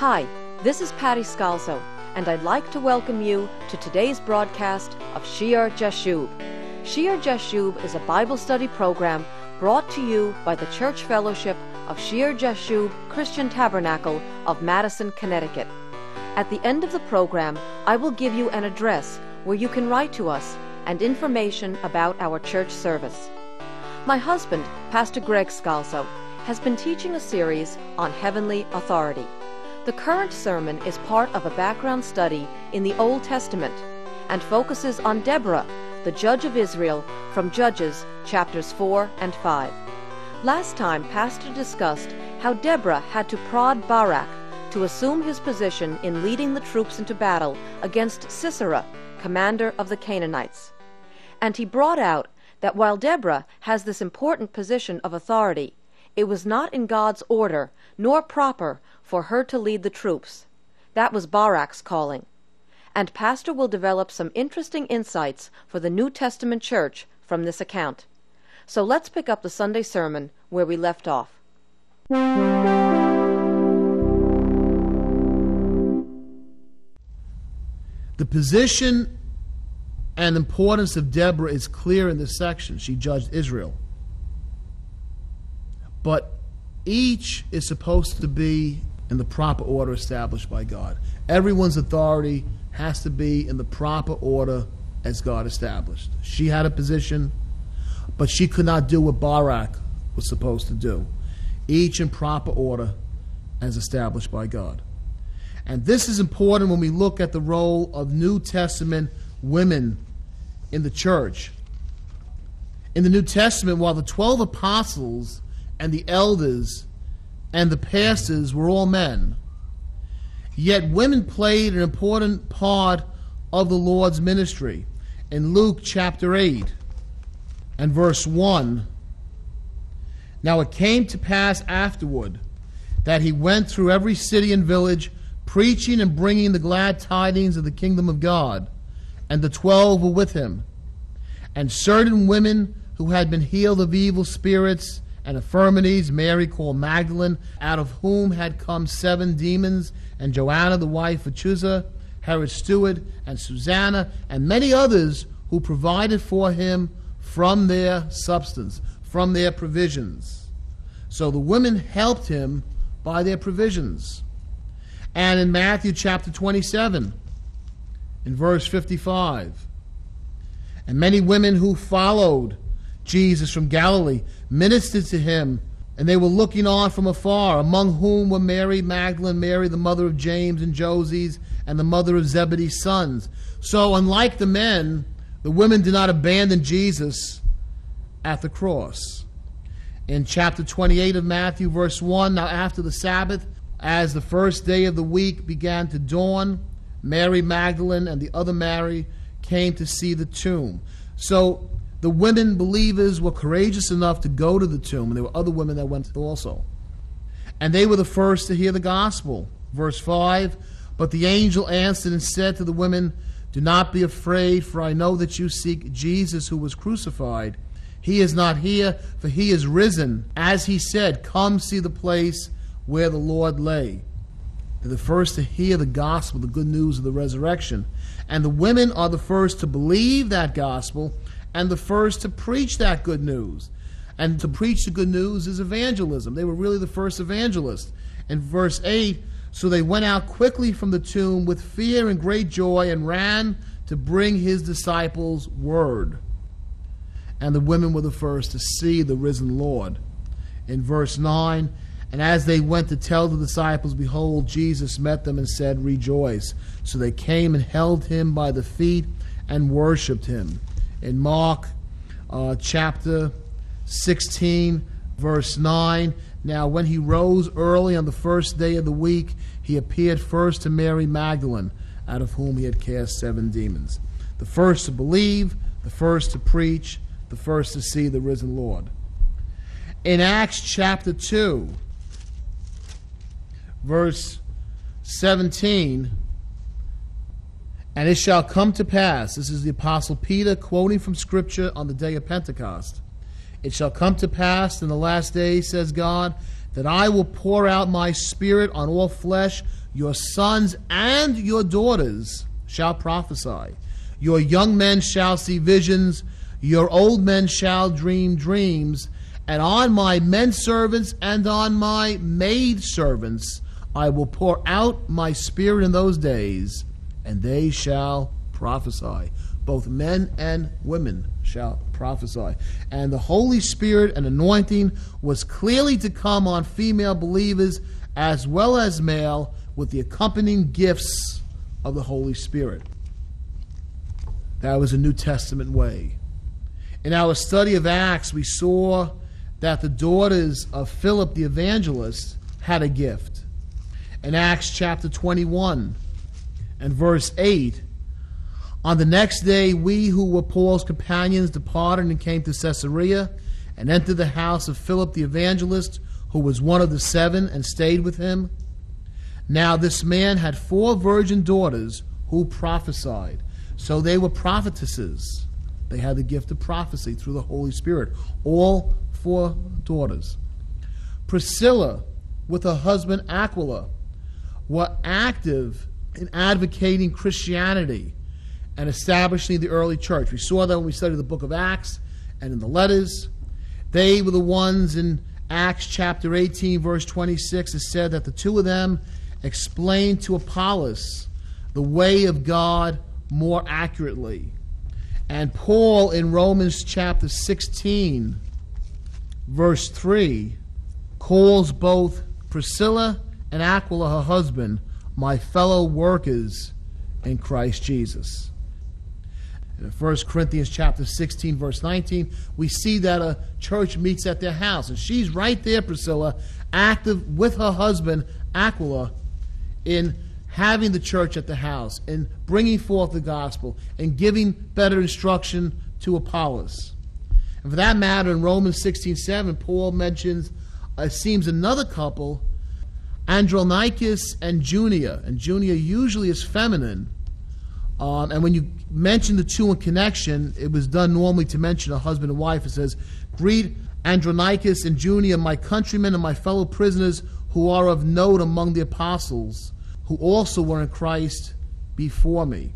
Hi, this is Patty Scalzo, and I'd like to welcome you to today's broadcast of Shear Jashub. Shear Jashub is a Bible study program brought to you by the Church Fellowship of Shear Jashub Christian Tabernacle of Madison, Connecticut. At the end of the program, I will give you an address where you can write to us and information about our church service. My husband, Pastor Greg Scalzo, has been teaching a series on heavenly authority. The current sermon is part of a background study in the Old Testament and focuses on Deborah, the judge of Israel, from Judges chapters 4 and 5. Last time, Pastor discussed how Deborah had to prod Barak to assume his position in leading the troops into battle against Sisera, commander of the Canaanites. And he brought out that while Deborah has this important position of authority, it was not in God's order nor proper for her to lead the troops. That was Barak's calling. And Pastor will develop some interesting insights for the New Testament church from this account. So let's pick up the Sunday sermon where we left off. The position and importance of Deborah is clear in this section. She judged Israel. But each is supposed to be in the proper order established by God. Everyone's authority has to be in the proper order as God established. She had a position, but she could not do what Barak was supposed to do. Each in proper order as established by God. And this is important when we look at the role of New Testament women in the church. In the New Testament, while the 12 apostles and the elders and the pastors were all men, yet women played an important part of the Lord's ministry. In Luke chapter 8 and verse 1, now it came to pass afterward that he went through every city and village preaching and bringing the glad tidings of the kingdom of God. And the twelve were with him. And certain women who had been healed of evil spirits and infirmities, Mary called Magdalene, out of whom had come seven demons, and Joanna the wife of Chuza, Herod's steward, and Susanna, and many others who provided for him from their substance, from their provisions. So the women helped him by their provisions. And in Matthew chapter 27, in verse 55, and many women who followed Jesus from Galilee ministered to him, and they were looking on from afar, among whom were Mary Magdalene, Mary the mother of James and Joses, and the mother of Zebedee's sons. So, unlike the men, the women did not abandon Jesus at the cross. In chapter 28 of Matthew, verse 1, now after the Sabbath, as the first day of the week began to dawn, Mary Magdalene and the other Mary came to see the tomb. So the women believers were courageous enough to go to the tomb, and there were other women that went also. And they were the first to hear the gospel. Verse 5 But the angel answered and said to the women, Do not be afraid, for I know that you seek Jesus who was crucified. He is not here, for he is risen. As he said, Come see the place where the Lord lay. They're the first to hear the gospel, the good news of the resurrection. And the women are the first to believe that gospel and the first to preach that good news. And to preach the good news is evangelism. They were really the first evangelists. In verse 8, so they went out quickly from the tomb with fear and great joy and ran to bring his disciples word. And the women were the first to see the risen Lord. In verse 9, and as they went to tell the disciples, behold, Jesus met them and said, Rejoice. So they came and held him by the feet and worshipped him. In Mark uh, chapter 16, verse 9, now when he rose early on the first day of the week, he appeared first to Mary Magdalene, out of whom he had cast seven demons. The first to believe, the first to preach, the first to see the risen Lord. In Acts chapter 2, verse 17 and it shall come to pass this is the apostle peter quoting from scripture on the day of pentecost it shall come to pass in the last days says god that I will pour out my spirit on all flesh. Your sons and your daughters shall prophesy. Your young men shall see visions. Your old men shall dream dreams. And on my men servants and on my maid servants I will pour out my spirit in those days, and they shall prophesy. Both men and women shall prophesy. And the Holy Spirit and anointing was clearly to come on female believers as well as male with the accompanying gifts of the Holy Spirit. That was a New Testament way. In our study of Acts, we saw that the daughters of Philip the evangelist had a gift. In Acts chapter 21 and verse 8, on the next day, we who were Paul's companions departed and came to Caesarea and entered the house of Philip the evangelist, who was one of the seven, and stayed with him. Now, this man had four virgin daughters who prophesied. So they were prophetesses. They had the gift of prophecy through the Holy Spirit. All four daughters. Priscilla, with her husband Aquila, were active in advocating Christianity and establishing the early church. We saw that when we studied the book of Acts and in the letters. They were the ones in Acts chapter 18, verse 26, it said that the two of them explained to Apollos the way of God more accurately. And Paul in Romans chapter 16, verse 3, calls both Priscilla and Aquila, her husband, my fellow workers in Christ Jesus. In 1 Corinthians chapter 16, verse 19, we see that a church meets at their house. And she's right there, Priscilla, active with her husband, Aquila, in having the church at the house, in bringing forth the gospel, and giving better instruction to Apollos. And for that matter, in Romans 16, 7, Paul mentions, uh, it seems, another couple, Andronicus and Junia. And Junia usually is feminine. Um, and when you mention the two in connection, it was done normally to mention a husband and wife. It says, Greet Andronicus and Junia, my countrymen and my fellow prisoners who are of note among the apostles, who also were in Christ before me.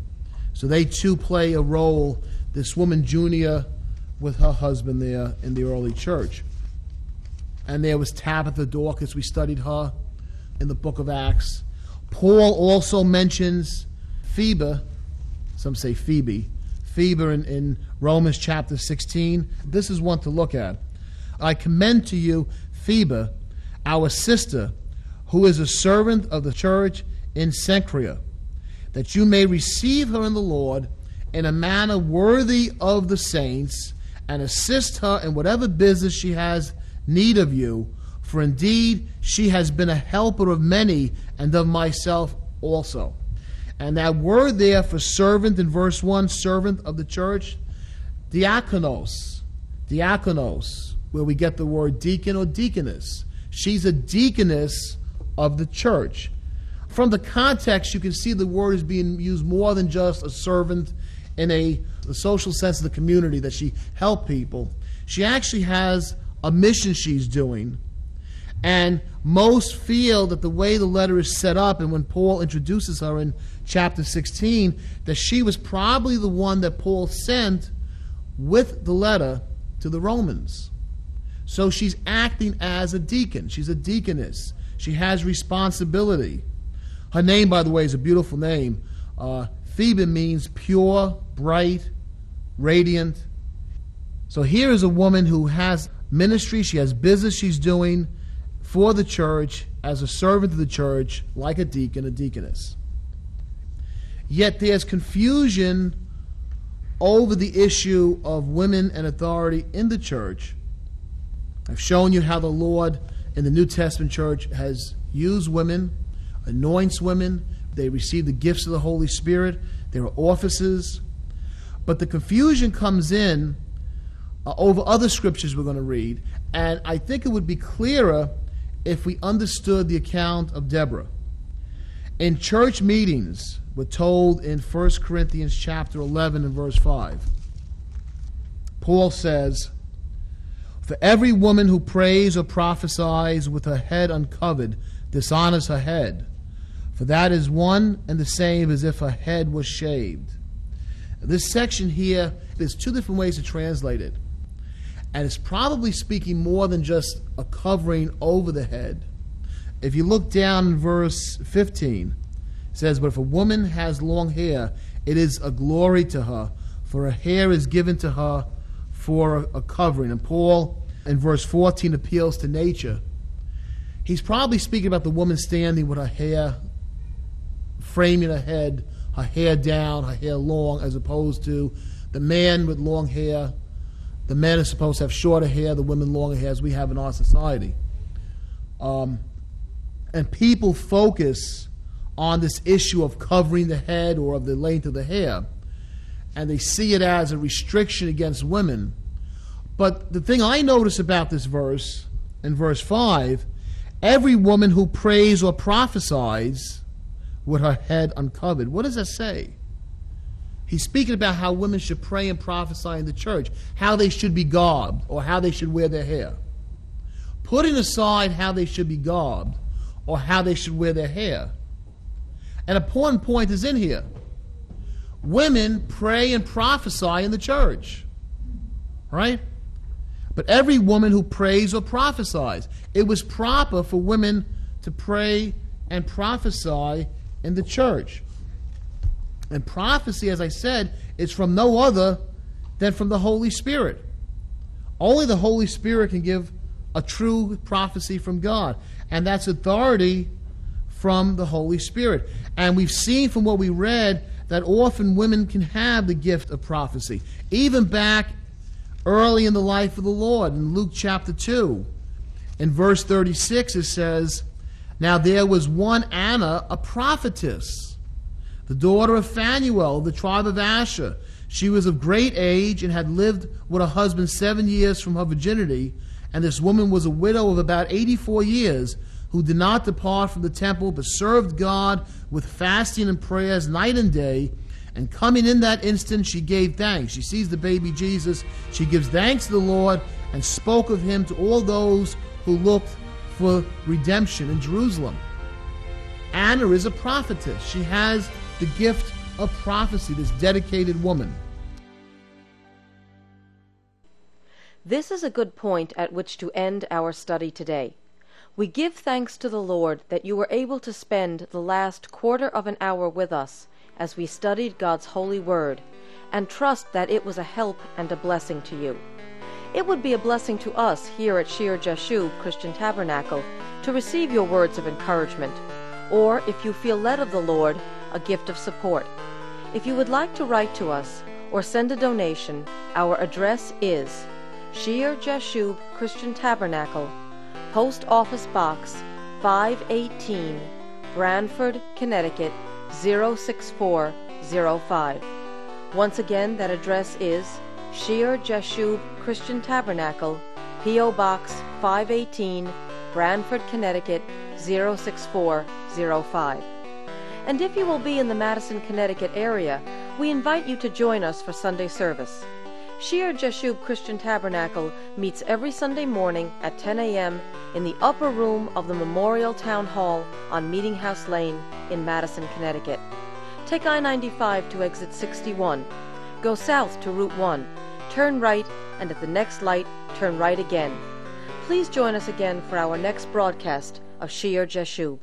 So they too play a role, this woman Junia with her husband there in the early church. And there was Tabitha Dorcas, we studied her in the book of Acts. Paul also mentions Phoebe some say Phoebe. Phoebe in, in Romans chapter 16. This is one to look at. I commend to you Phoebe, our sister, who is a servant of the church in Cenchrea, that you may receive her in the Lord in a manner worthy of the saints, and assist her in whatever business she has need of you. For indeed she has been a helper of many, and of myself also. And that word there for servant in verse 1, servant of the church, diakonos. Diakonos, where we get the word deacon or deaconess. She's a deaconess of the church. From the context, you can see the word is being used more than just a servant in a, a social sense of the community that she helped people. She actually has a mission she's doing. And most feel that the way the letter is set up, and when Paul introduces her in chapter 16 that she was probably the one that Paul sent with the letter to the Romans. So she's acting as a deacon. She's a deaconess. She has responsibility. Her name, by the way, is a beautiful name. Uh, Phoebe means pure, bright, radiant. So here is a woman who has ministry, she has business she's doing for the church as a servant of the church, like a deacon, a deaconess. Yet there's confusion over the issue of women and authority in the church. I've shown you how the Lord in the New Testament church has used women, anoints women. They receive the gifts of the Holy Spirit. There are offices. But the confusion comes in uh, over other scriptures we're going to read. And I think it would be clearer if we understood the account of Deborah. In church meetings, we're told in 1 Corinthians chapter 11 and verse 5. Paul says, For every woman who prays or prophesies with her head uncovered dishonors her head, for that is one and the same as if her head was shaved. This section here, there's two different ways to translate it. And it's probably speaking more than just a covering over the head. If you look down in verse 15, it says, But if a woman has long hair, it is a glory to her, for her hair is given to her for a covering. And Paul, in verse 14, appeals to nature. He's probably speaking about the woman standing with her hair framing her head, her hair down, her hair long, as opposed to the man with long hair. The men are supposed to have shorter hair, the women longer hair, as we have in our society. Um, and people focus on this issue of covering the head or of the length of the hair. And they see it as a restriction against women. But the thing I notice about this verse, in verse 5, every woman who prays or prophesies with her head uncovered. What does that say? He's speaking about how women should pray and prophesy in the church, how they should be garbed, or how they should wear their hair. Putting aside how they should be garbed, or how they should wear their hair. An important point is in here. Women pray and prophesy in the church. Right? But every woman who prays or prophesies, it was proper for women to pray and prophesy in the church. And prophecy, as I said, is from no other than from the Holy Spirit. Only the Holy Spirit can give a true prophecy from God and that's authority from the Holy Spirit. And we've seen from what we read that often women can have the gift of prophecy. Even back early in the life of the Lord, in Luke chapter 2, in verse 36, it says, Now there was one Anna, a prophetess, the daughter of Phanuel the tribe of Asher. She was of great age and had lived with her husband seven years from her virginity and this woman was a widow of about 84 years who did not depart from the temple, but served God with fasting and prayers night and day. And coming in that instant, she gave thanks. She sees the baby Jesus. She gives thanks to the Lord and spoke of him to all those who looked for redemption in Jerusalem. Anna is a prophetess. She has the gift of prophecy, this dedicated woman. This is a good point at which to end our study today. We give thanks to the Lord that you were able to spend the last quarter of an hour with us as we studied God's holy word, and trust that it was a help and a blessing to you. It would be a blessing to us here at Shear Jashub Christian Tabernacle to receive your words of encouragement, or if you feel led of the Lord, a gift of support. If you would like to write to us or send a donation, our address is Shear Jashub Christian Tabernacle, Post Office Box 518, Branford, Connecticut 06405. Once again, that address is Shear Jashub Christian Tabernacle, P.O. Box 518, Branford, Connecticut 06405. And if you will be in the Madison, Connecticut area, we invite you to join us for Sunday service. Shear Jashub Christian Tabernacle meets every Sunday morning at 10 a.m. in the upper room of the Memorial Town Hall on Meeting House Lane in Madison, Connecticut. Take I 95 to exit 61. Go south to Route 1. Turn right, and at the next light, turn right again. Please join us again for our next broadcast of Shear Jashub.